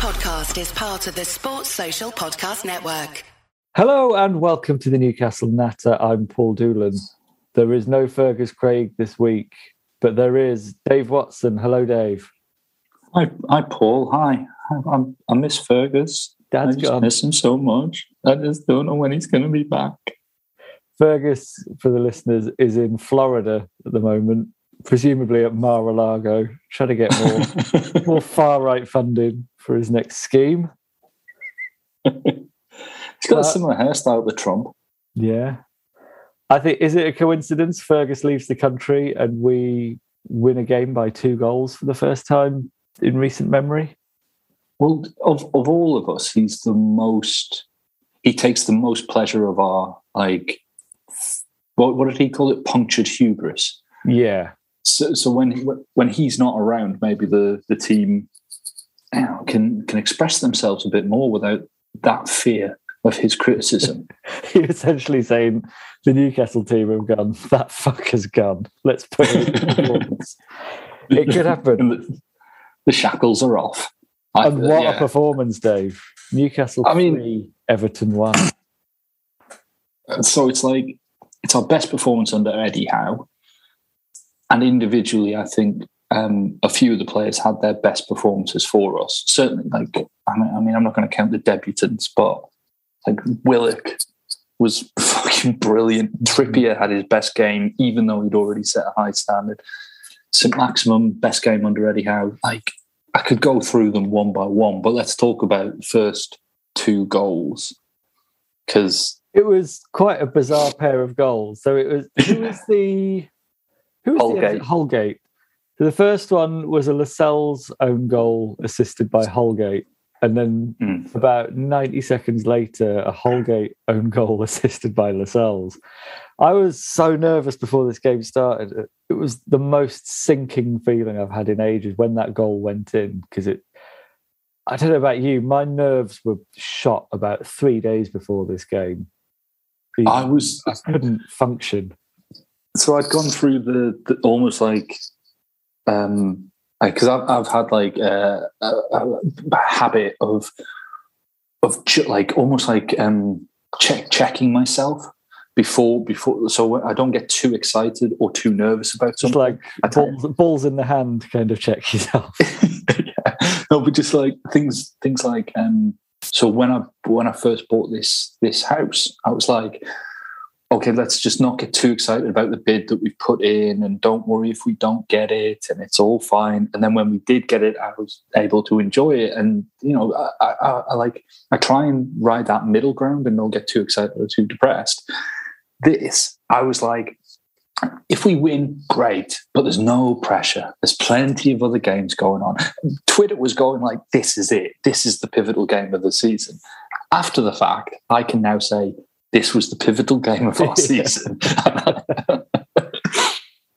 podcast is part of the Sports Social Podcast Network. Hello and welcome to the Newcastle Natter. I'm Paul Doolan. There is no Fergus Craig this week, but there is Dave Watson. Hello, Dave. Hi, hi, Paul. Hi. I'm, I miss Fergus. Dad's I just gone. miss him so much. I just don't know when he's going to be back. Fergus, for the listeners, is in Florida at the moment, presumably at Mar-a-Lago, trying to get more more far right funding for his next scheme. he's got Uh, a similar hairstyle to Trump. Yeah. I think is it a coincidence Fergus leaves the country and we win a game by two goals for the first time in recent memory? Well, of of all of us, he's the most. He takes the most pleasure of our like. What, what did he call it? Punctured hubris. Yeah. So, so when when he's not around, maybe the the team you know, can can express themselves a bit more without that fear of his criticism. You're essentially saying the Newcastle team have gone, that fucker's gone. Let's put it. It could happen. The, the shackles are off. I- And what a yeah. performance, Dave. Newcastle I mean- three, Everton one. Uh, so it's like it's our best performance under Eddie Howe, and individually, I think um, a few of the players had their best performances for us. Certainly, like I mean, I mean I'm not going to count the debutants, but like Willock was fucking brilliant. Trippier had his best game, even though he'd already set a high standard. St. Maximin best game under Eddie Howe. Like I could go through them one by one, but let's talk about first two goals because It was quite a bizarre pair of goals. So it was who was the who was Holgate. the Holgate. The first one was a Lascelles own goal assisted by Holgate. And then Mm. about 90 seconds later, a Holgate own goal assisted by Lascelles. I was so nervous before this game started. It- It was the most sinking feeling I've had in ages when that goal went in because it. I don't know about you, my nerves were shot about three days before this game. I was I couldn't function. so I'd gone through the, the almost like um because I've I've had like a, a, a habit of of ju- like almost like um check checking myself before before so I don't get too excited or too nervous about Just something. like I balls, balls in the hand kind of check yourself. yeah. No, but just like things things like um so when I when I first bought this this house, I was like, okay, let's just not get too excited about the bid that we've put in and don't worry if we don't get it and it's all fine. And then when we did get it, I was able to enjoy it. And you know, I, I, I like I try and ride that middle ground and don't get too excited or too depressed. This, I was like, if we win, great, but there's no pressure. There's plenty of other games going on. Twitter was going like, this is it. This is the pivotal game of the season. After the fact, I can now say, this was the pivotal game of our season.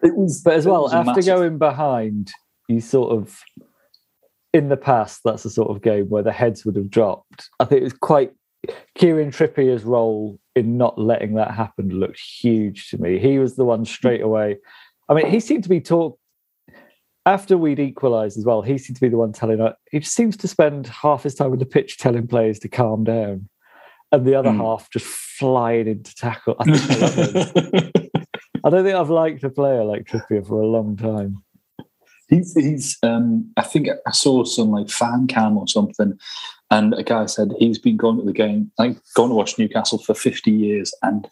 it was, But as well, after massive- going behind, you sort of, in the past, that's the sort of game where the heads would have dropped. I think it was quite, Kieran Trippier's role in not letting that happen looked huge to me. He was the one straight away. I mean, he seemed to be talk after we'd equalised as well. He seemed to be the one telling. He just seems to spend half his time on the pitch telling players to calm down, and the other Mm. half just flying into tackle. I, I, love it. I don't think I've liked a player like Trippier for a long time. He's, he's um, I think I saw some like fan cam or something, and a guy said he's been going to the game, like going to watch Newcastle for 50 years, and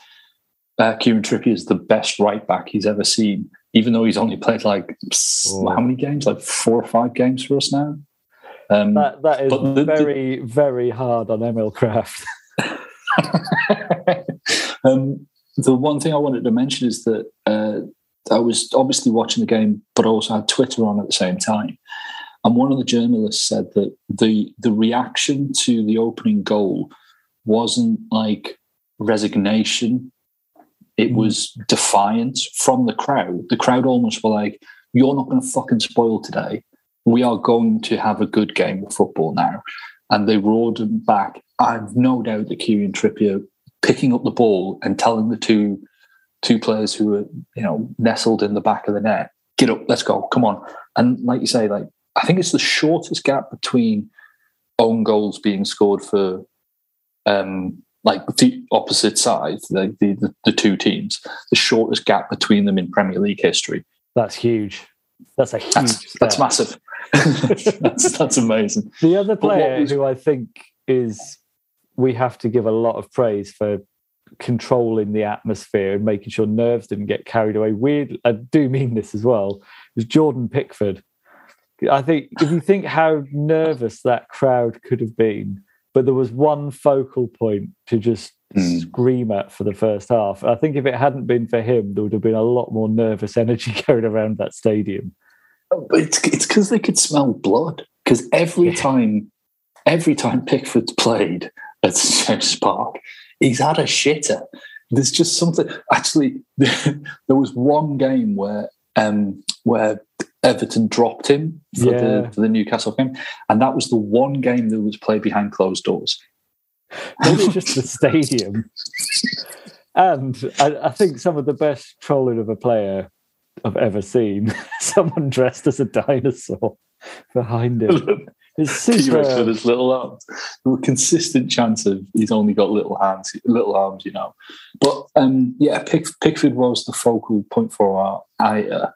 uh, Kieran Trippier is the best right back he's ever seen, even though he's only played like Oh. how many games, like four or five games for us now. Um, That that is the- the- very very hard on Emil Krafth. um, the one thing I wanted to mention is that uh, I was obviously watching the game, but I also had Twitter on at the same time. And one of the journalists said that the the reaction to the opening goal wasn't like resignation; it Mm. was defiance from the crowd. The crowd almost were like, "You're not going to fucking spoil today. We are going to have a good game of football now." And they roared back. I've no doubt that Kieran Trippier picking up the ball and telling the two two players who were you know nestled in the back of the net, "Get up, let's go, come on." And like you say, like I think it's the shortest gap between own goals being scored for um, like the opposite side, the, the the two teams, the shortest gap between them in Premier League history. That's huge. That's a huge. That's, that's massive. that's that's amazing. The other player was- who I think is we have to give a lot of praise for controlling the atmosphere and making sure nerves didn't get carried away. Weird, I do mean this as well. Was Jordan Pickford? I think if you think how nervous that crowd could have been, but there was one focal point to just Hmm. scream at for the first half. I think if it hadn't been for him, there would have been a lot more nervous energy carried around that stadium. But it's it's because they could smell blood. Because every Yeah. time, every time Pickford's played at South Park, he's had a shitter. There's just something. Actually, there was one game where um, where Everton dropped him for, Yeah. the, for the Newcastle game, and that was the one game that was played behind closed doors. Maybe just the stadium. And I, I think some of the best trolling of a player I've ever seen. Someone dressed as a dinosaur behind him. It's T-Rex with his little arms. There were consistent chance of he's only got little hands, little arms, you know. But um, yeah, Pick, Pickford was the focal point for our ire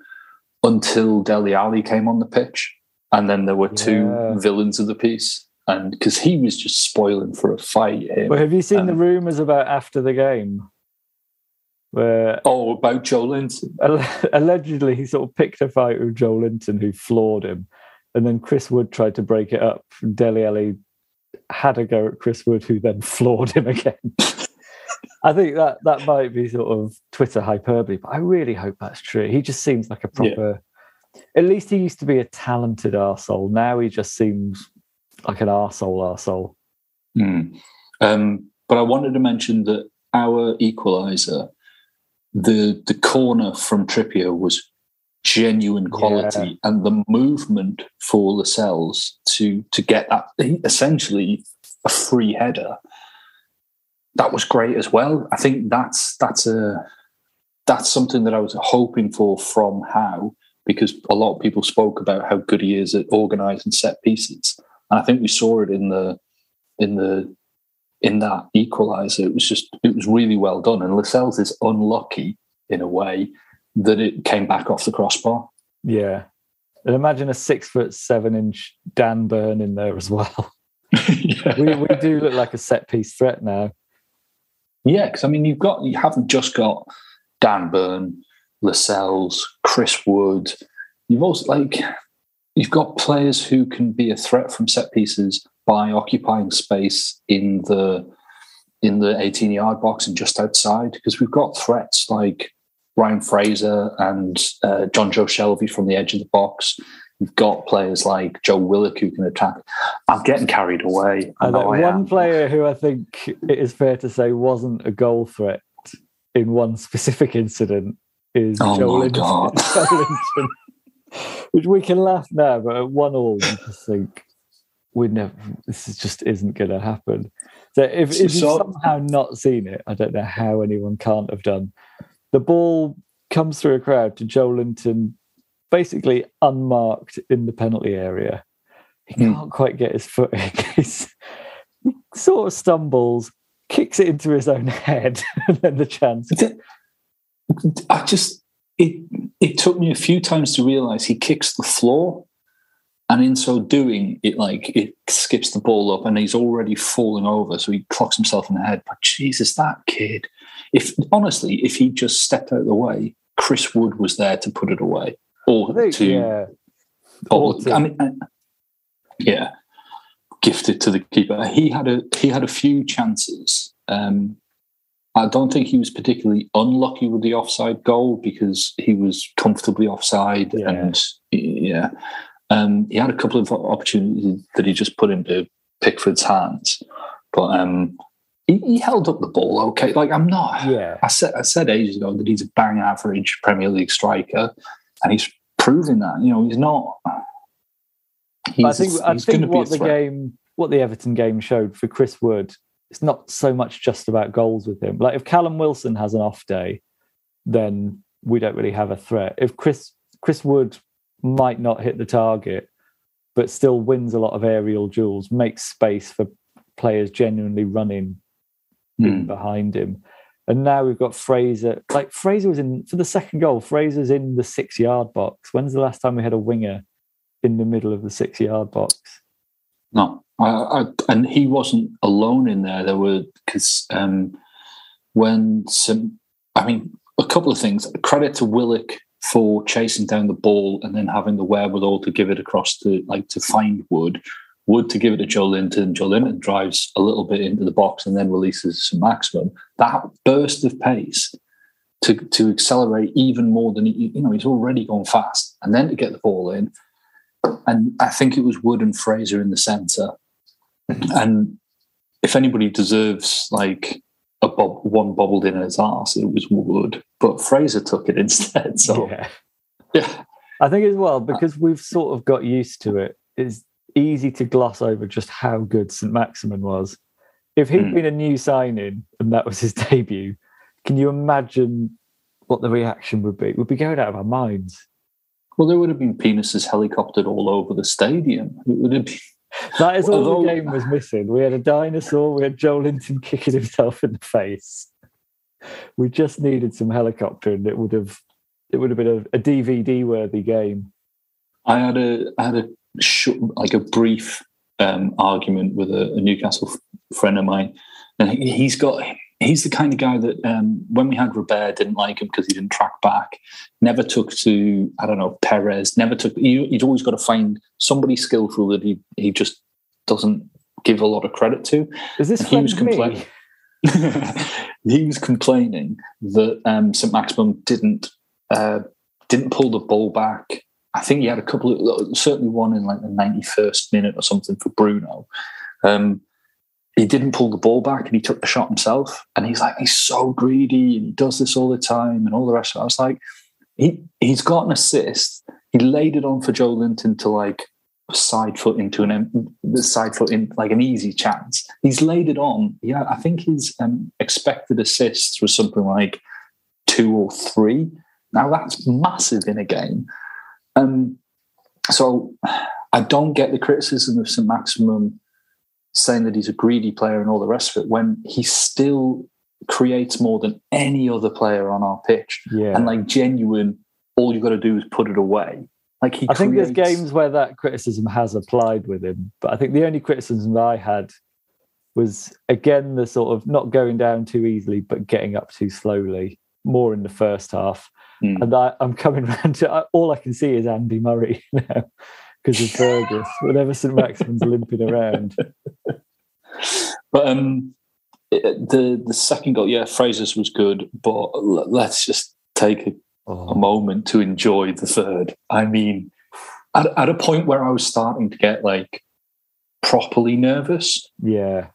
until Dele Alli came on the pitch, and then there were two Yeah. villains of the piece, and because he was just spoiling for a fight. him. But have you seen the Um, rumours about after the game? Where oh, about Joelinton. Allegedly he sort of picked a fight with Joelinton who floored him, and then Chris Wood tried to break it up. Dele Alli had a go at Chris Wood, who then floored him again. I think that that might be sort of Twitter hyperbole, but I really hope that's true. He just seems like a Yeah. proper. At least he used to be a talented arsehole. Now he just seems like an arsehole arsehole. Mm. Um, but I wanted to mention that our equaliser, the the corner from Trippier was genuine quality, and the movement for Lascelles to to get that essentially a free header, that was great as well. I think that's that's a that's something that I was hoping for from Howe because a lot of people spoke about how good he is at organising set pieces, and I think we saw it in the in the in that equaliser. It was just it was really well done. And Lascelles is unlucky in a way that it came back off the crossbar. Yeah. And imagine a six foot seven inch Dan Burn in there as well. yeah, we, we do look like a set piece threat now. yeah. Because I mean, you've got you haven't just got Dan Burn, Lascelles, Chris Wood. You've also like you've got players who can be a threat from set pieces by occupying space in the in the 18 yard box and just outside because we've got threats like Ryan Fraser and uh, Jonjo Shelvey from the edge of the box. We've got players like Joe Willock who can attack. I'm getting carried away. I know I one am. player who I think it is fair to say wasn't a goal threat in one specific incident is Oh Joe Linton. Which we can laugh now, but at one all, you just think we never. This is just isn't going to happen. So if, if you've So- somehow not seen it, I don't know how anyone can't have done. The ball comes through a crowd to Joelinton, basically unmarked in the penalty area. He Hmm. can't quite get his footing. He's, he sort of stumbles, kicks it into his own head, and then the chance. I just it it took me a few times to realize he kicks the floor, and in so doing, it like it skips the ball up, and he's already falling over, so he clocks himself in the head. But Jesus, that kid! If honestly, if he just stepped out of the way, Chris Wood was there to put it away, or think, to yeah, or, I mean, uh, yeah, gifted to the keeper. He had a he had a few chances. Um, I don't think he was particularly unlucky with the offside goal because he was comfortably offside, Yeah. and yeah, um, he had a couple of opportunities that he just put into Pickford's hands, but um, he, he held up the ball okay. Like I'm not. yeah. I said I said ages ago that he's a bang average Premier League striker, and he's proving that. You know, he's not. He's, I think I think what the game, what the Everton game showed for Chris Wood, it's not so much just about goals with him. Like if Callum Wilson has an off day, then we don't really have a threat. If Chris Chris Wood might not hit the target, but still wins a lot of aerial duels, makes space for players genuinely running Mm. behind him. And now we've got Fraser. Like Fraser was in for the second goal. Fraser's in the six yard box. When's the last time we had a winger in the middle of the six yard box? No, I, I, and he wasn't alone in there. There were because um, when some, I mean, a couple of things. Credit to Willock for chasing down the ball and then having the wherewithal to give it across to like to find Wood. Wood to give it to Joelinton. Joe Linton drives a little bit into the box and then releases St Maximin. That burst of pace to to accelerate even more than he, you know he's already gone fast, and then to get the ball in. And I think it was Wood and Fraser in the centre. And if anybody deserves like a bob, one bobbled in his arse, it was Wood. But Fraser took it instead. So Yeah. yeah, I think as well because we've sort of got used to. It's easy to gloss over just how good St Maximin was. If he'd Mm. been a new signing and that was his debut, can you imagine what the reaction would be? We'd be going out of our minds. well, there would have been penises helicoptered all over the stadium. It would have been. That is all Although- the game was missing. We had a dinosaur, we had Joelinton kicking himself in the face. We just needed some helicopter and it would have it would have been a, a DVD worthy game. I had a I had a short, like a brief um, argument with a, a Newcastle f- friend of mine, and he, he's got he's the kind of guy that um, when we had Robert didn't like him because he didn't track back, never took to I don't know Perez, never took. He, he'd always got to find somebody skillful that he he just doesn't give a lot of credit to. Is this And he was complaining. he was complaining that um, St Maximin didn't uh, didn't pull the ball back. I think he had a couple of certainly one in like the ninety first minute or something for Bruno. Um, he didn't pull the ball back and he took the shot himself. And he's like, he's so greedy and he does this all the time and all the rest of it. I was like, he he's got an assist. He laid it on for Joelinton to like side foot into an the side foot in like an easy chance. He's laid it on. Yeah, I think his um, expected assists was something like two or three. Now that's massive in a game. Um, so I don't get the criticism of St Maximin saying that he's a greedy player and all the rest of it when he still creates more than any other player on our pitch. Yeah. And like genuine, all you've got to do is put it away. Like he I think there's games where that criticism has applied with him, but I think the only criticism that I had was again the sort of not going down too easily, but getting up too slowly, more in the first half. Hmm. And I, I'm coming round to I, all I can see is Andy Murray now because of Fergus. Whenever St Maximin's limping around, But um, it- the the second goal, yeah, Fraser's was good, but l- let's just take a, a oh, moment to enjoy the third. I mean, at, at a point where I was starting to get like properly nervous yeah,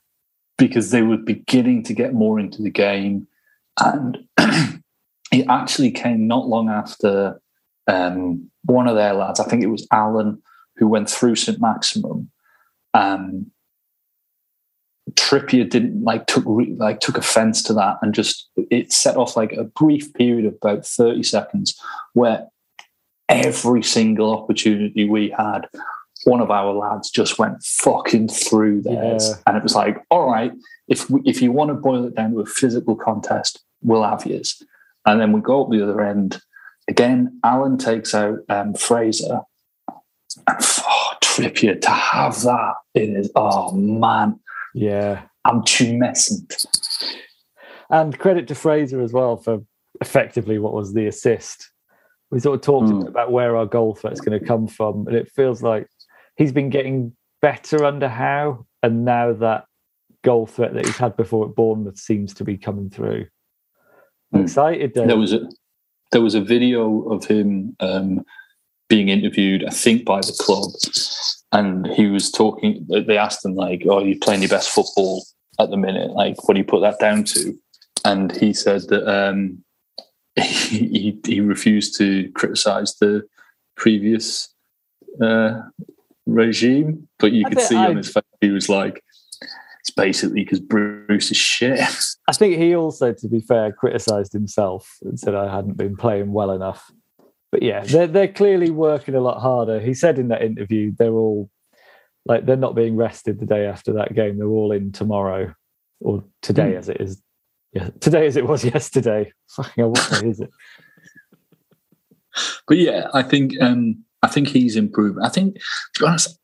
because they were beginning to get more into the game, and it actually came not long after um, one of their lads, I think it was Allan, who went through St Maximin. Um, Trippier didn't like took like took offense to that and just it set off like a brief period of about 30 seconds where every single opportunity we had one of our lads just went fucking through theirs Yeah. and it was like all right if we, if you want to boil it down to a physical contest we'll have yours and then we go up the other end again Allan takes out um, Fraser and oh, Trippier to have that in his oh man yeah. I'm tumescent. And credit to Fraser as well for effectively what was the assist. We sort of talked Hmm. about where our goal threat's going to come from, and it feels like he's been getting better under Howe, and now that goal threat that he's had before at Bournemouth seems to be coming through. I'm Hmm. excited. Dave. There was a there was a video of him um, being interviewed, I think, by the club, and he was talking. They asked him like, "Oh, you playing your best football at the minute? Like, what do you put that down to?" And he said that um, he he refused to criticize the previous uh, regime, but you I could see I- on his face he was like, "It's basically because Bruce is shit." I think he also, to be fair, criticised himself and said I hadn't been playing well enough. but yeah, they're they're clearly working a lot harder. He said in that interview they're all like they're not being rested the day after that game. They're all in tomorrow or today Mm. as it is. Yeah, today as it was yesterday. Fucking hell, what day is it? But yeah, I think um, I think he's improved. I think to be honest,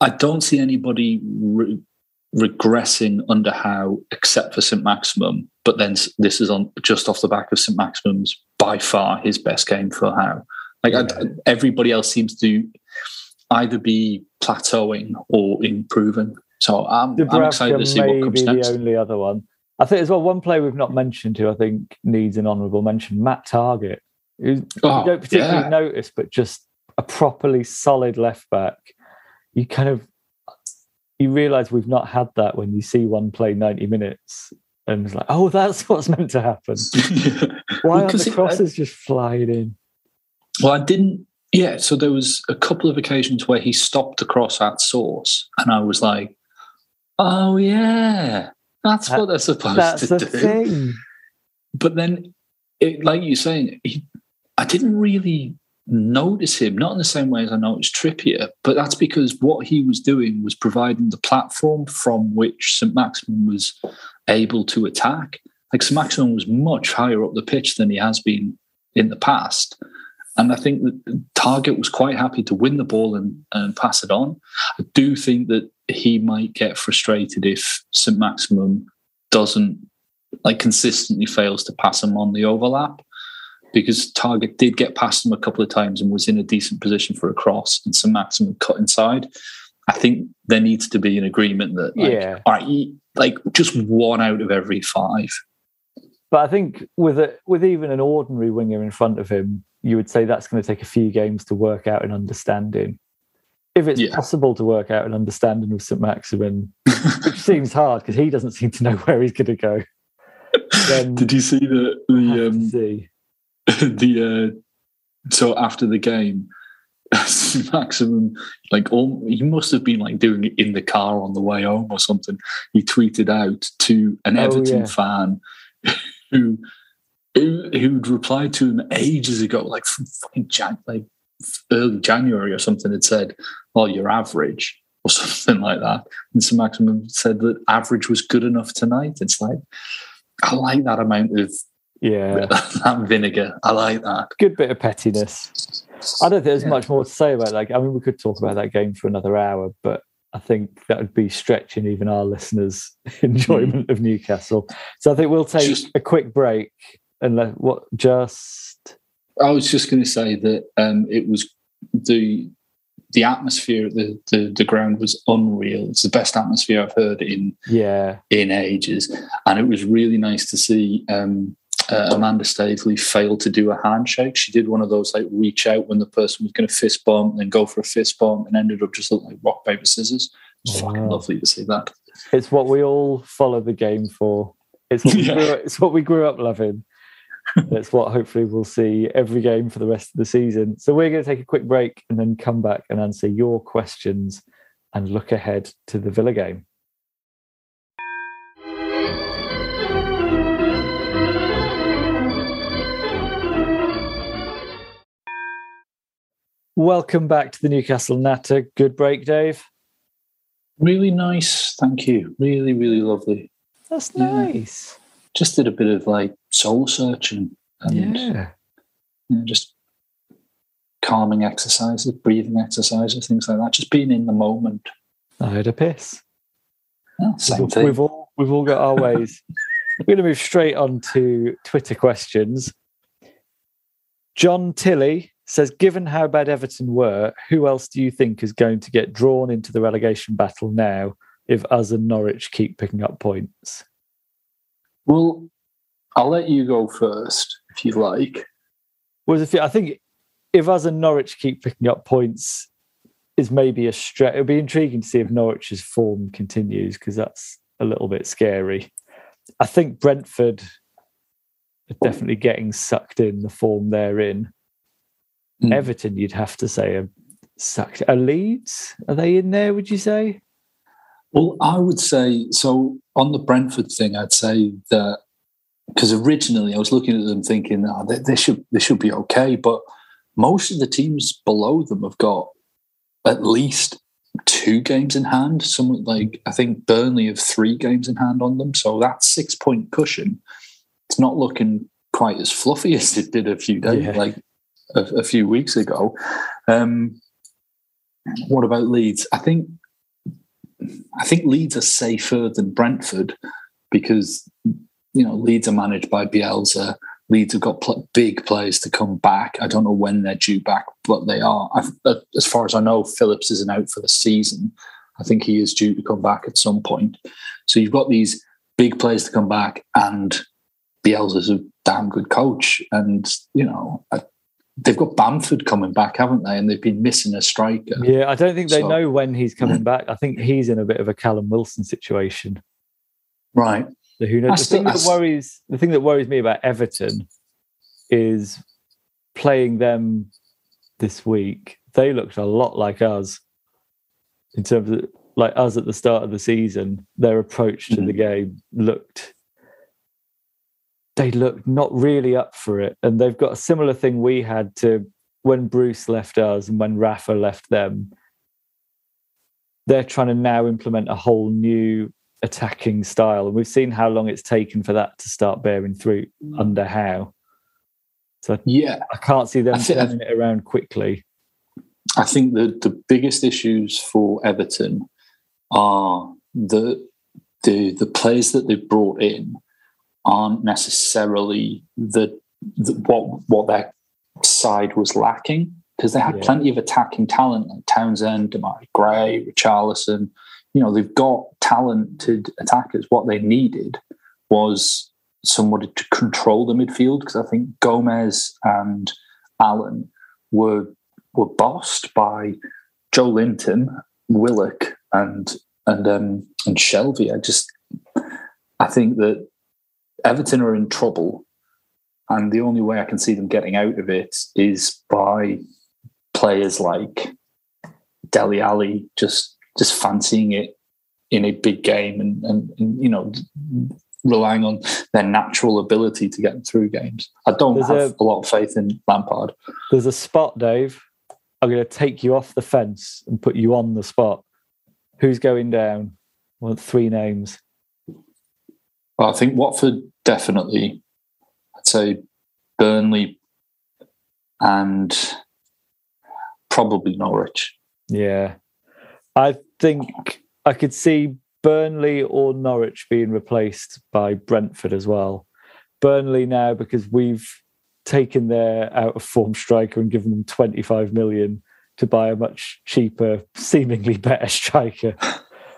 I don't see anybody re- regressing under Howe except for St Maximin. But then this is on just off the back of St Maximin's by far his best game for Howe. Like I- everybody else seems to either be plateauing or improving. So I'm, I'm excited to see what comes be next. the only other one. I think as well. One player we've not mentioned who I think needs an honourable mention: Matt Targett. Who Oh, you don't particularly yeah. notice, but just a properly solid left back. You kind of you realise we've not had that when you see one play ninety minutes, and it's like, oh, that's what's meant to happen. Why Well, 'cause the it- uh, crosses just flying in? Well, I didn't. Yeah, so there was a couple of occasions where he stopped the cross at source, and I was like, "Oh yeah, that's That- what they're supposed to do." thing. But then, it, like you're saying, he, I didn't really notice him, not in the same way as I noticed Trippier, but that's because what he was doing was providing the platform from which St Maximin was able to attack. Like St Maximin was much higher up the pitch than he has been in the past. And I think that Targett was quite happy to win the ball and, and pass it on. I do think that he might get frustrated if St Maximin doesn't like consistently fails to pass him on the overlap because Targett did get past him a couple of times and was in a decent position for a cross and St Maximin cut inside. I think there needs to be an agreement that like, Yeah. all right, like just one out of every five. But I think with a, with even an ordinary winger in front of him, you would say that's going to take a few games to work out an understanding. If it's Yeah. possible to work out an understanding with St Maximin, which seems hard because he doesn't seem to know where he's going to go. Then Did you see the the um, see. the uh, so after the game, Maximin like all he must have been like doing it in the car on the way home or something. He tweeted out to an Oh, Everton yeah. fan who who who'd replied to him ages ago, like from fucking Jan- like early January or something. Had said, "Well, you're average." Or something like that. And Sir Maximin said that average was good enough tonight. It's like, I like that amount of Yeah, that vinegar. I like that. good bit of pettiness. I don't think there's Yeah. much more to say about that. I mean, we could talk about that game for another hour, but I think that would be stretching even our listeners' enjoyment of Newcastle. So I think we'll take Just- a quick break and let what just I was just going to say that um, it was the the atmosphere at the, the the ground was unreal. It's the best atmosphere I've heard in yeah in ages, and it was really nice to see um, uh, Amanda Staveley failed to do a handshake. She did one of those like reach out when the person was going to fist bump, and then go for a fist bump, and ended up just looking like rock paper scissors. It was fucking lovely to see that. it's what we all follow the game for. It's what we, Yeah. grew, it's what we grew up loving. It's what hopefully we'll see every game for the rest of the season. So we're going to take a quick break and then come back and answer your questions and look ahead to the Villa game. Welcome back to the Newcastle Natter. Good break, Dave. Really nice, thank you. Really, really lovely. That's Yeah. nice. Just did a bit of like soul searching and Yeah. you know, just calming exercises, breathing exercises, things like that. Just being in the moment. I had a piss. Yeah, same we've, thing. we've all we've all got our ways. We're going to move straight on to Twitter questions. John Tilley says, given how bad Everton were, who else do you think is going to get drawn into the relegation battle now if us and Norwich keep picking up points? well, I'll let you go first if you like. Was if I think if us and Norwich keep picking up points is maybe a stretch. It'll be intriguing to see if Norwich's form continues because that's a little bit scary. I think Brentford are oh. definitely getting sucked in the form they're in. Mm. Everton, you'd have to say, are sucked. Are Leeds? Are they in there? Would you say? Well, I would say so on the Brentford thing. I'd say that because originally I was looking at them thinking, oh, they, they should they should be okay, but most of the teams below them have got at least two games in hand. Some like I think Burnley have three games in hand on them, so that six point cushion. It's not looking quite as fluffy as it did a few days, yeah. like a, a, few weeks ago. Um, what about Leeds? I think I think Leeds are safer than Brentford because you know Leeds are managed by Bielsa. Leeds have got pl- big players to come back. I don't know when they're due back, but they are. I, as far as I know, Phillips isn't out for the season. I think he is due to come back at some point. So you've got these big players to come back, and Bielsa's a damn good coach. And you know, I, they've got Bamford coming back, haven't they? And they've been missing a striker. Yeah, I don't think they so, know when he's coming back. I think he's in a bit of a Callum Wilson situation. Right. So who knows? the thing that worries the thing that worries me about Everton is playing them this week. They looked a lot like us in terms of like us at the start of the season. Their approach to mm-hmm. the game looked they looked not really up for it. And they've got a similar thing we had to when Bruce left us and when Rafa left them. They're trying to now implement a whole new attacking style. And we've seen how long it's taken for that to start bearing fruit mm. under Howe. So yeah, I can't see them turning it around quickly. I think the the biggest issues for Everton are the the the players that they've brought in aren't necessarily the, the what what their side was lacking because they had yeah. plenty of attacking talent like Townsend, Demarai Gray, Richarlison. You know, they've got talented attackers. What they needed was somebody to control the midfield because I think Gomes and Allen were were bossed by Joelinton, Willock, and and um, and Shelvey. I just I think that Everton are in trouble, and the only way I can see them getting out of it is by players like Dele Alli just just fancying it in a big game and, and, and you know relying on their natural ability to get through games. I don't there's have a, a, lot of faith in Lampard. There's a spot, Dave. I'm going to take you off the fence and put you on the spot. Who's going down? Well, three names. I think Watford definitely. I'd say Burnley and probably Norwich. Yeah. I think I could see Burnley or Norwich being replaced by Brentford as well. Burnley now because we've taken their out of form striker and given them 25 million to buy a much cheaper, seemingly better striker.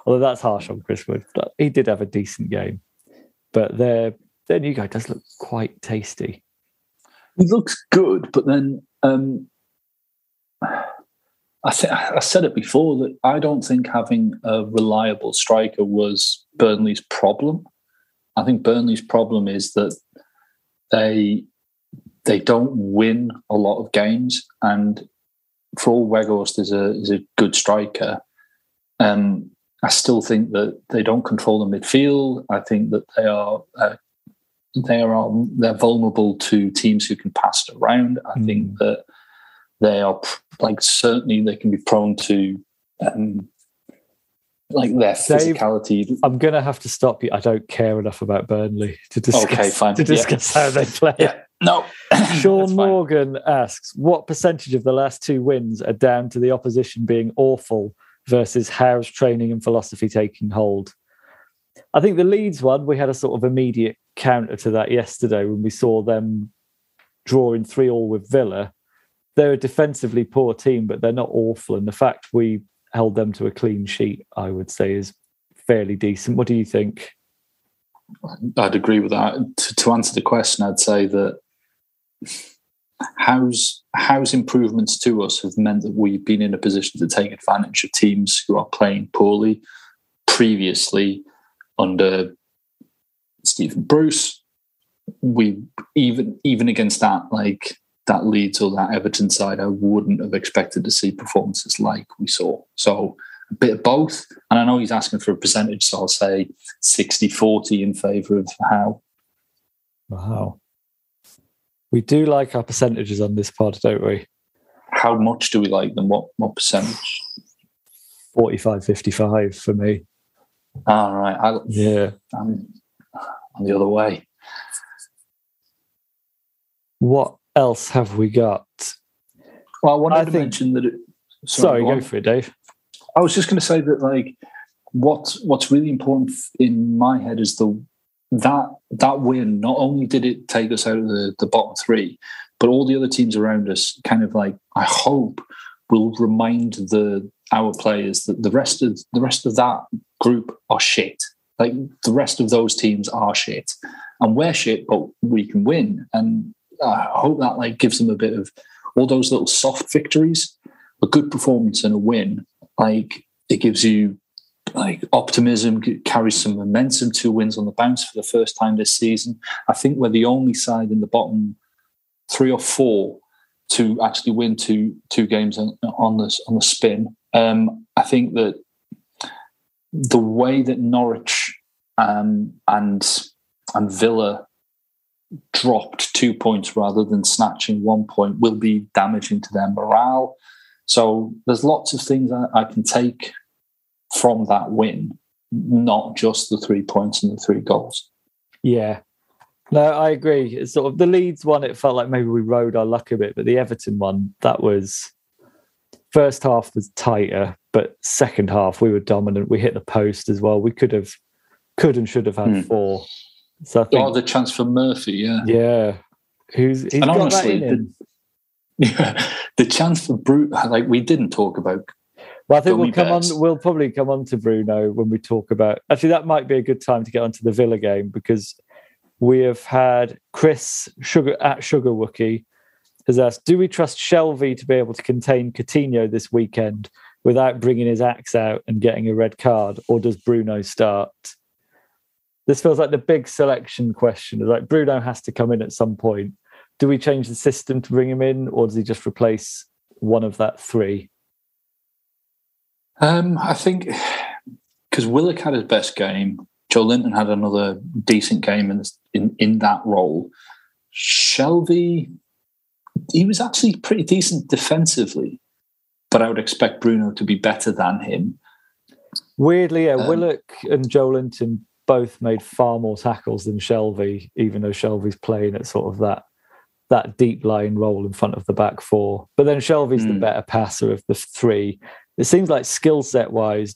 Although that's harsh on Chris Wood. But he did have a decent game but their their new guy does look quite tasty. He looks good, but then um, I, th- I said it before that I don't think having a reliable striker was Burnley's problem. I think Burnley's problem is that they they don't win a lot of games, and for all Weghorst is a is a good striker, um, I still think that they don't control the midfield. I think that they are uh, they are they're vulnerable to teams who can pass it around. I mm. think that they are like certainly they can be prone to um, like their physicality. I'm going to have to stop you. I don't care enough about Burnley to discuss, okay, fine. To discuss yeah. how they play. Yeah. No. Sean Morgan asks, what percentage of the last two wins are down to the opposition being awful versus Howe's training and philosophy taking hold. I think the Leeds one, we had a sort of immediate counter to that yesterday when we saw them drawing three all with Villa. They're a defensively poor team, but they're not awful. And the fact we held them to a clean sheet, I would say, is fairly decent. What do you think? I'd agree with that. To, to answer the question, I'd say that Howe's Howe's improvements to us have meant that we've been in a position to take advantage of teams who are playing poorly. Previously, under Stephen Bruce, we even even against that like that Leeds or that Everton side, I wouldn't have expected to see performances like we saw. So a bit of both. And I know he's asking for a percentage, so I'll say 60 40 in favour of Howe. Wow. We do like our percentages on this pod, don't we? How much do we like them? What what percentage? 45 55 for me. All right. I, Yeah. I'm on the other way. What else have we got? Well, I wanted I to think- mention that. It, Sorry, go go on. for it, Dave. I was just going to say that, like, what what's really important in my head is the that that win. Not only did it take us out of the, the bottom three, but all the other teams around us kind of like I hope will remind the our players that the rest of the rest of that group are shit. Like the rest of those teams are shit, and we're shit, but we can win. And I hope that like gives them a bit of all those little soft victories, a good performance and a win. Like it gives you like optimism, carries some momentum. Two wins on the bounce for the first time this season. I think we're the only side in the bottom three or four to actually win two two games on, on the on the spin. Um, I think that the way that Norwich um, and and Villa dropped two points rather than snatching one point will be damaging to their morale. So there's lots of things I, I can take from that win, not just the three points and the three goals. Yeah. No, I agree. It's sort of the Leeds one, it felt like maybe we rode our luck a bit, but the Everton one, that was first half was tighter, but second half we were dominant. We hit the post as well. We could have could and should have had Hmm. four. So I think Oh, the chance for Murphy, yeah. yeah. Who's he's And got honestly, that in him. Yeah, the chance for Brute, like we didn't talk about. Well, I think Gummy we'll come on. We'll probably come on to Bruno when we talk about. Actually, that might be a good time to get onto the Villa game because we have had Chris Sugar at Sugar Wookie has asked, "Do we trust Shelvey to be able to contain Coutinho this weekend without bringing his axe out and getting a red card, or does Bruno start?" This feels like the big selection question. It's Like Bruno has to come in at some point. Do we change the system to bring him in, or does he just replace one of that three? Um, I think because Willock had his best game, Joelinton had another decent game in in, in that role. Shelvey, he was actually pretty decent defensively, but I would expect Bruno to be better than him. Weirdly, yeah, Um, Willock and Joelinton both made far more tackles than Shelvey, even though Shelvey's playing at sort of that that deep line role in front of the back four. But then Shelvey's the Hmm. better passer of the three. It seems like skill set wise,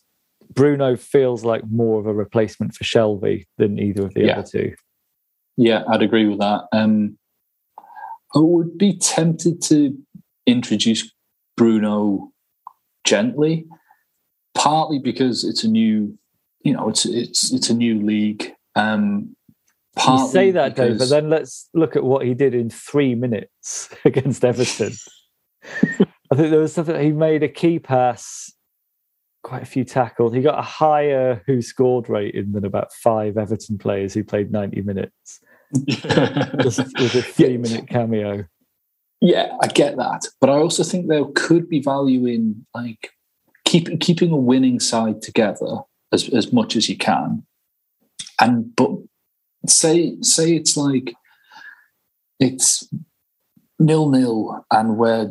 Bruno feels like more of a replacement for Shelvey than either of the Yeah. other two. Yeah, I'd agree with that. Um, I would be tempted to introduce Bruno gently, partly because it's a new, you know, it's it's it's a new league. Um, You partly say that, Dave, but then let's look at what he did in three minutes against Everton. I think there was something he made a key pass, quite a few tackles. He got a higher who scored rating than about five Everton players who played 90 minutes. Just with a three minute cameo. Yeah, I get that, but I also think there could be value in like keep, keeping a winning side together as as much as you can, and but say say it's like it's nil nil, and we're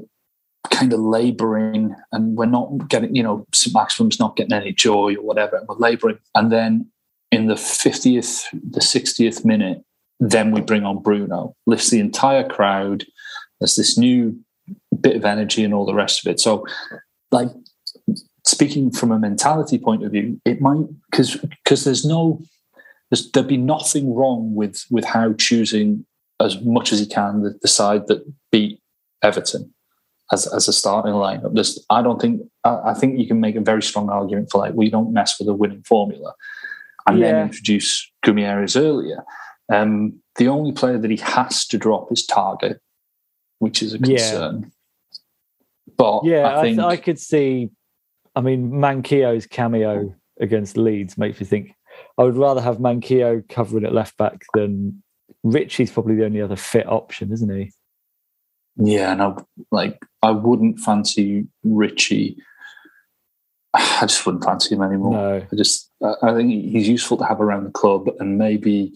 kind of labouring, and we're not getting you know St Maximin's not getting any joy or whatever, and we're labouring, and then in the fiftieth, the sixtieth minute, then we bring on Bruno, lifts the entire crowd. There's this new bit of energy and all the rest of it. So, like speaking from a mentality point of view, it might because because there's no there's there'd be nothing wrong with with Howe choosing as much as he can the, the side that beat Everton as as a starting lineup. There's I don't think I, I think you can make a very strong argument for like we don't mess with a winning formula and Yeah. then introduce Guimarães earlier. Um, the only player that he has to drop is Targett, which is a Yeah. concern. But Yeah, I I, th- I could see. I mean, Manquillo's cameo against Leeds makes me think I would rather have Manquillo covering at left back than Ritchie's probably the only other fit option, isn't he? Yeah, and I like I wouldn't fancy Ritchie. I just wouldn't fancy him anymore. No. I just I think he's useful to have around the club, and maybe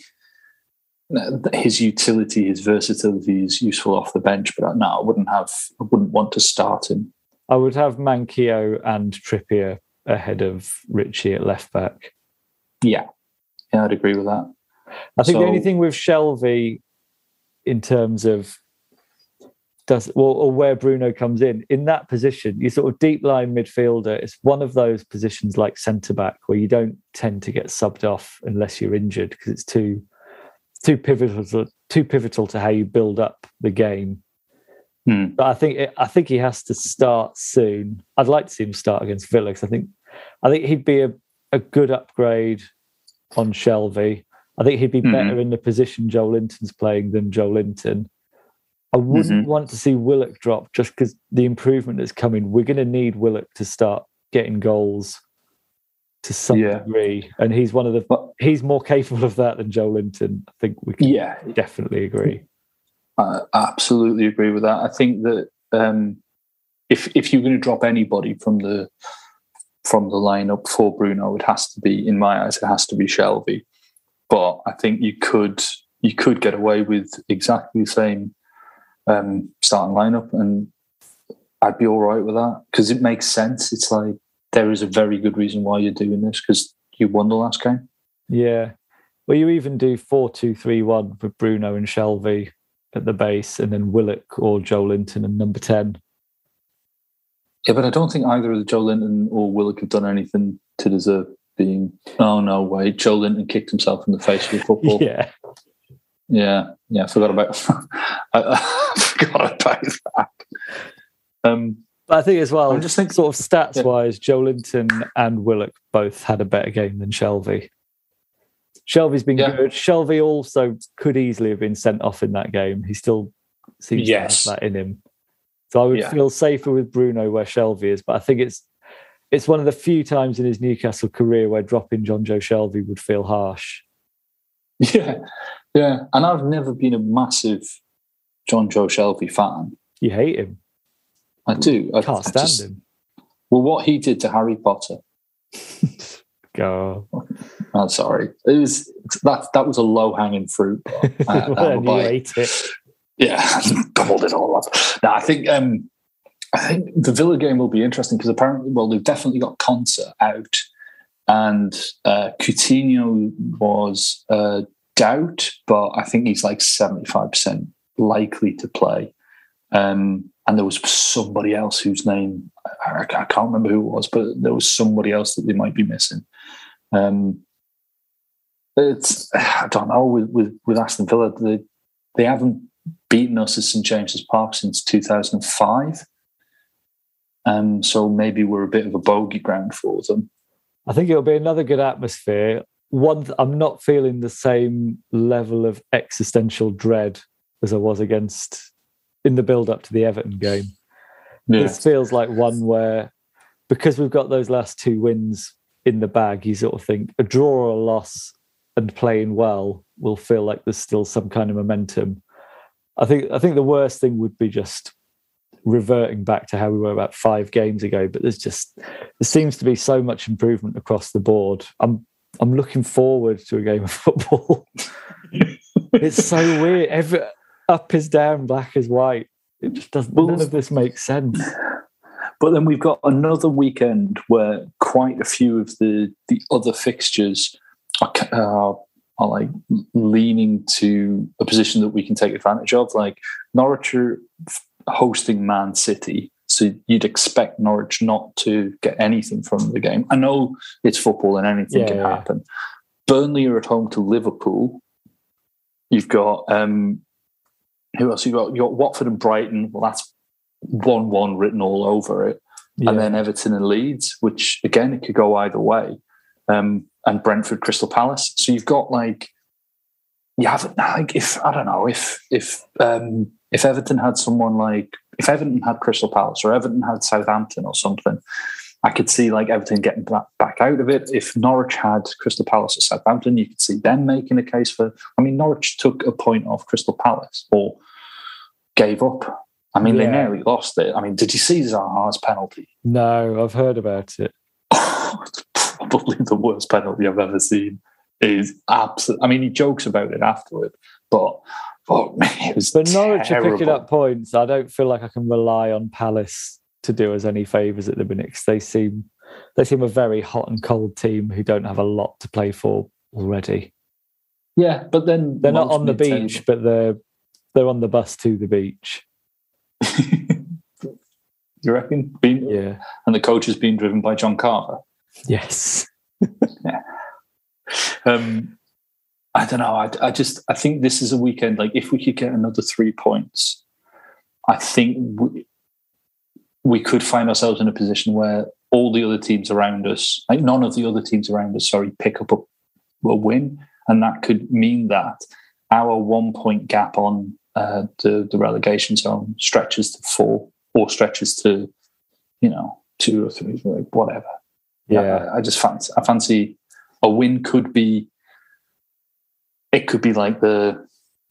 uh, his utility, his versatility is useful off the bench. But uh, no, I wouldn't have. I wouldn't want to start him. I would have Manquillo and Trippier ahead of Ritchie at left back. Yeah, yeah, I'd agree with that. I think So- the only thing with Shelvey in terms of does well, or where Bruno comes in in that position, you sort of deep line midfielder. It's one of those positions like centre back where you don't tend to get subbed off unless you're injured because it's too too pivotal too pivotal to how you build up the game. Hmm. But I think I think he has to start soon. I'd like to see him start against Villa I think I think he'd be a, a good upgrade on Shelvey. I think he'd be Mhm. better in the position Joelinton's playing than Joelinton. I wouldn't Mhm. want to see Willock drop just because the improvement that's coming. We're going to need Willock to start getting goals to some Yeah. degree, and he's one of the But he's more capable of that than Joelinton. I think we can yeah, definitely agree. I absolutely agree with that. I think that um, if if you're going to drop anybody from the from the lineup for Bruno, it has to be, in my eyes, it has to be Shelvey. But I think you could you could get away with exactly the same um, starting lineup, and I'd be all right with that because it makes sense. It's like there is a very good reason why you're doing this because you won the last game. Yeah. Well, you even do four two three one with Bruno and Shelvey at the base, and then Willock or Joelinton and number ten. Yeah, but I don't think either of the Joelinton or Willock have done anything to deserve being. Oh no, way. Joelinton kicked himself in the face with football. Yeah. yeah, yeah. I forgot about. I, I forgot about that. Um, But I think as well, I'm just thinking- sort of stats Yeah. wise, Joelinton and Willock both had a better game than Shelvey. Shelvey's been Yeah. good. Shelvey also could easily have been sent off in that game. He still seems Yes. to have that in him. So I would Yeah. feel safer with Bruno where Shelvey is, but I think it's it's one of the few times in his Newcastle career where dropping Jonjo Shelvey would feel harsh. yeah, yeah. And I've never been a massive Jonjo Shelvey fan. You hate him. I do. I Can't I stand just- him. Well, what he did to Harry Potter. Go. I'm sorry. It was that. That was a low hanging fruit. but I Well, you hate it. Yeah, gobbled it all up. No, I think um, I think the Villa game will be interesting because apparently, well, they've definitely got Konsa out, and uh, Coutinho was uh, doubt, but I think he's like seventy five percent likely to play. Um, and there was somebody else whose name I, I can't remember who it was, but there was somebody else that they might be missing. Um, it's I don't know with with, with Aston Villa they they haven't beaten us at St James's Park since 2005. Um, so maybe we're a bit of a bogey ground for them. I think it'll be another good atmosphere. One, I'm not feeling the same level of existential dread as I was against in the build up to the Everton game. This feels like one where, because we've got those last two wins in the bag, you sort of think a draw or a loss and playing well will feel like there's still some kind of momentum. I think I think the worst thing would be just reverting back to how we were about five games ago. But there's just there seems to be so much improvement across the board. I'm I'm looking forward to a game of football. it's so weird. Every up is down, black is white. It just doesn't. Well, none of this makes sense. But then we've got another weekend where quite a few of the the other fixtures are, are, are like leaning to a position that we can take advantage of. Like Norwich are hosting Man City, so you'd expect Norwich not to get anything from the game. I know it's football and anything Yeah, can yeah. happen. Burnley are at home to Liverpool. You've got um, who else? You've got you got Watford and Brighton. Well, that's one one written all over it Yeah. and then Everton and Leeds, which again it could go either way, um, and Brentford, Crystal Palace. So you've got like you haven't like if I don't know if if um, if Everton had someone like if Everton had Crystal Palace or Everton had Southampton or something, I could see like Everton getting back out of it. If Norwich had Crystal Palace or Southampton, you could see them making a case for. I mean, Norwich took a point off Crystal Palace or gave up. I mean, they Yeah. nearly lost it. I mean, did you see Zaha's penalty? no, I've heard about it. Probably the worst penalty I've ever seen. is absolute. I mean, he jokes about it afterward, but oh man, it was. But Norwich are picking up points. I don't feel like I can rely on Palace to do us any favours at the minute 'cause they seem they seem a very hot and cold team who don't have a lot to play for already. Yeah, but then They're not on the beach, but they're they're on the bus to the beach. you reckon? Being, Yeah. And the coach is being driven by John Carver. Yes. Um, I don't know. I, I just I think this is a weekend. Like if we could get another three points, I think we, we could find ourselves in a position where all the other teams around us, like none of the other teams around us, sorry, pick up a, a win, and that could mean that our one point gap on uh, the the relegation zone stretches to four or stretches to you know two or three, like whatever. Yeah. I, I just fancy. I fancy a win could be. It could be like the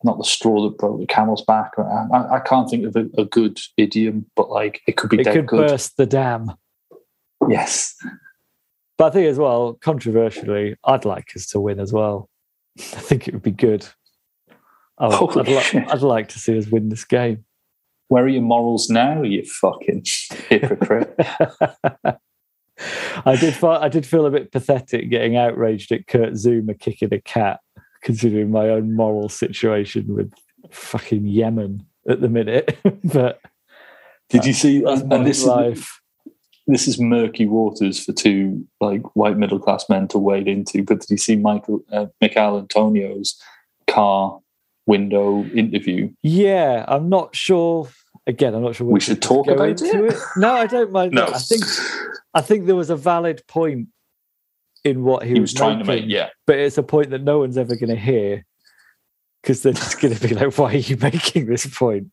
not the straw that broke the camel's back. I, I- can't think of a, a good idiom, but like it could be It could good. burst the dam. Yes, But I think as well, controversially, I'd like us to win as well. I think it would be good. I would, Holy I'd, li-. I'd like to see us win this game. where are your morals now? You fucking hypocrite. I did. Fi- I did feel a bit pathetic getting outraged at Kurt Zouma kicking a cat, considering my own moral situation with fucking Yemen at the minute. but Did you see? And, and this is this is murky waters for two like white middle class men to wade into. But did you see Michael uh, Michael Antonio's car window interview? Yeah, I'm not sure. Again, I'm not sure. We should talk about into it. No, I don't mind. No. I think I think there was a valid point in what he, he was trying to make. Yeah, but it's a point that no one's ever going to hear because they're just going to be like, "Why are you making this point?"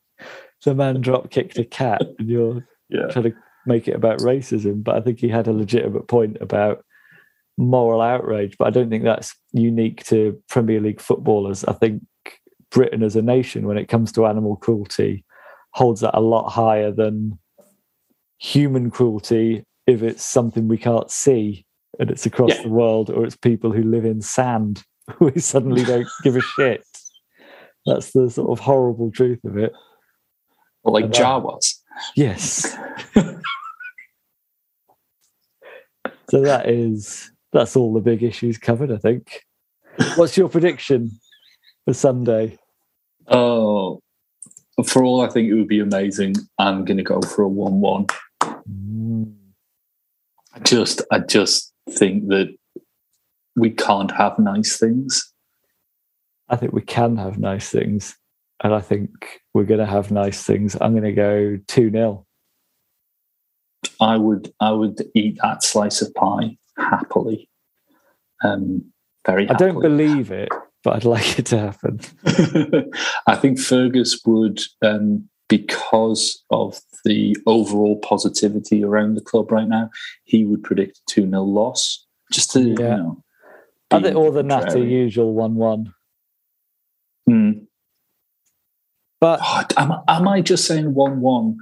The man drop kicked a cat, and you're yeah. trying to make it about racism. But I think he had a legitimate point about moral outrage. But I don't think that's unique to Premier League footballers. I think Britain as a nation, when it comes to animal cruelty, holds that a lot higher than human cruelty if it's something we can't see and it's across Yeah. the world or it's people who live in sand who suddenly don't give a shit. That's the sort of horrible truth of it. Well, like And, uh, was. Yes. so that is that's all the big issues covered, I think. What's your prediction for Sunday? Oh, for all I think it would be amazing, I'm going to go for a one-one. Mm, I just, I just think that we can't have nice things. I think we can have nice things. And I think we're going to have nice things. I'm going to go 2 0. I would, I would eat that slice of pie happily. Um, very. I don't believe it, but I'd like it to happen. I think Fergus would, um, because of the overall positivity around the club right now, he would predict a 2 0 loss. Just to, you know. I think all the natter usual 1 1. Hmm. But Oh, am, am I just saying 1 1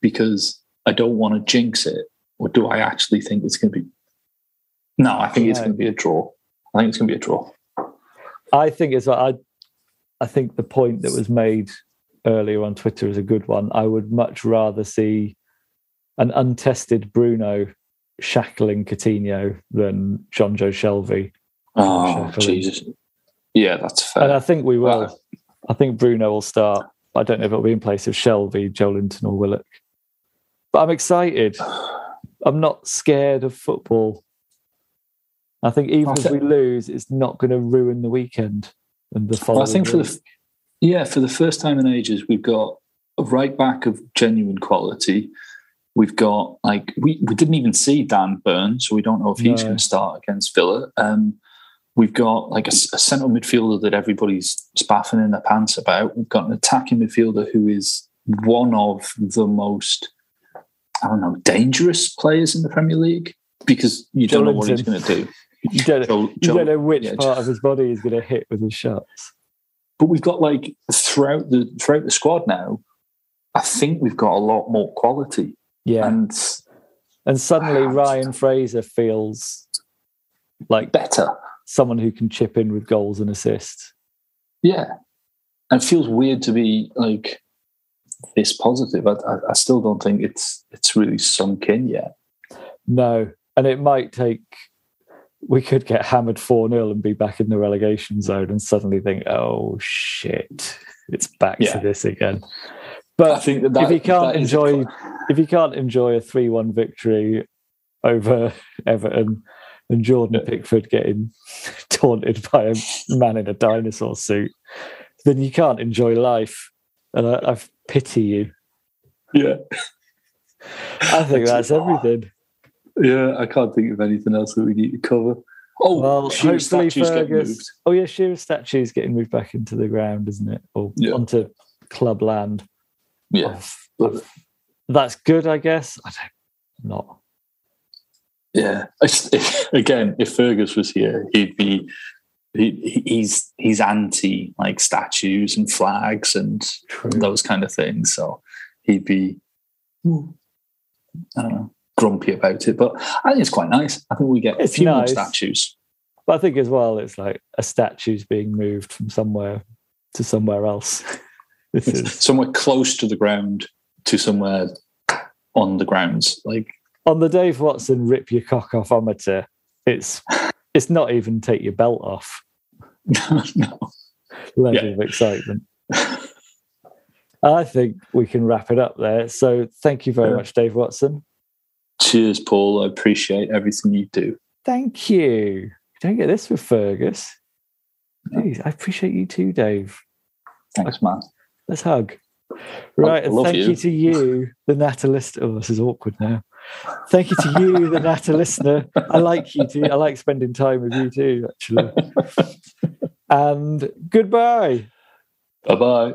because I don't want to jinx it? Or do I actually think it's going to be. No, I think it's going to be a draw. I think it's going to be a draw. I think it's I I think the point that was made earlier on Twitter is a good one. I would much rather see an untested Bruno shackling Coutinho than Jonjo Shelvey. Oh, Shackling. Jesus. Yeah, that's fair. And I think we will. Wow. I think Bruno will start. I don't know if it'll be in place of Shelvey, Joe Linton, or Willock. But I'm excited. I'm not scared of football. I think even I if we lose, it's not going to ruin the weekend and the following. I think for the yeah for the first time in ages we've got a right back of genuine quality. We've got like we, we didn't even see Dan Burn, so we don't know if he's No. going to start against Villa. Um, we've got like a, a central midfielder that everybody's spaffing in their pants about. We've got an attacking midfielder who is one of the most I don't know dangerous players in the Premier League because you don't know what he's going to do. you don't, Joe- you don't know which yeah, part of his body he's going to hit with his shots. but we've got like throughout the throughout the squad now. I think we've got a lot more quality, Yeah. and And suddenly Wow. Ryan Fraser feels like better. someone who can chip in with goals and assists. Yeah, and it feels weird to be like this positive. I, I, I still don't think it's it's really sunk in yet. No, and it might take. We could get hammered four 0 and be back in the relegation zone, and suddenly think, "Oh shit, it's back Yeah. to this again." But I think that, that if you can't enjoy if you can't enjoy a three-one victory over Everton and Jordan Pickford getting taunted by a man in a dinosaur suit, then you can't enjoy life. And I, I pity you. yeah, I think that's everything. Yeah, I can't think of anything else that we need to cover. Oh, Well, Shearer hopefully statues Fergus. moved. Oh yeah, Shearer statue's getting moved back into the ground, isn't it? Or Yeah. onto club land. Yeah, oh, but oh, That's good, I guess. I don't not. yeah. Again, if Fergus was here, he'd be. He, he- he's he's anti like statues and flags and True. those kind of things. So he'd be, hmm, I don't know, grumpy about it. But I think it's quite nice. I think we get It's a few more statues. But I think as well, it's like a statue's being moved from somewhere to somewhere else. is somewhere close to the ground to somewhere on the grounds. Like, on the Dave Watson rip your cock off ometer. It's it's not even take your belt off no. level Yeah. of excitement. I think we can wrap it up there. So thank you very Yeah. much, Dave Watson. Cheers, Paul. I appreciate everything you do. Thank you. Don't get this with Fergus. Jeez, I appreciate you too, Dave. Thanks, man. Let's hug. Right, and thank you. you. to you, the Natter listener. Oh, this is awkward now. Thank you to you, the Natter listener. I like you too. I like spending time with you too, actually. and goodbye. Bye bye.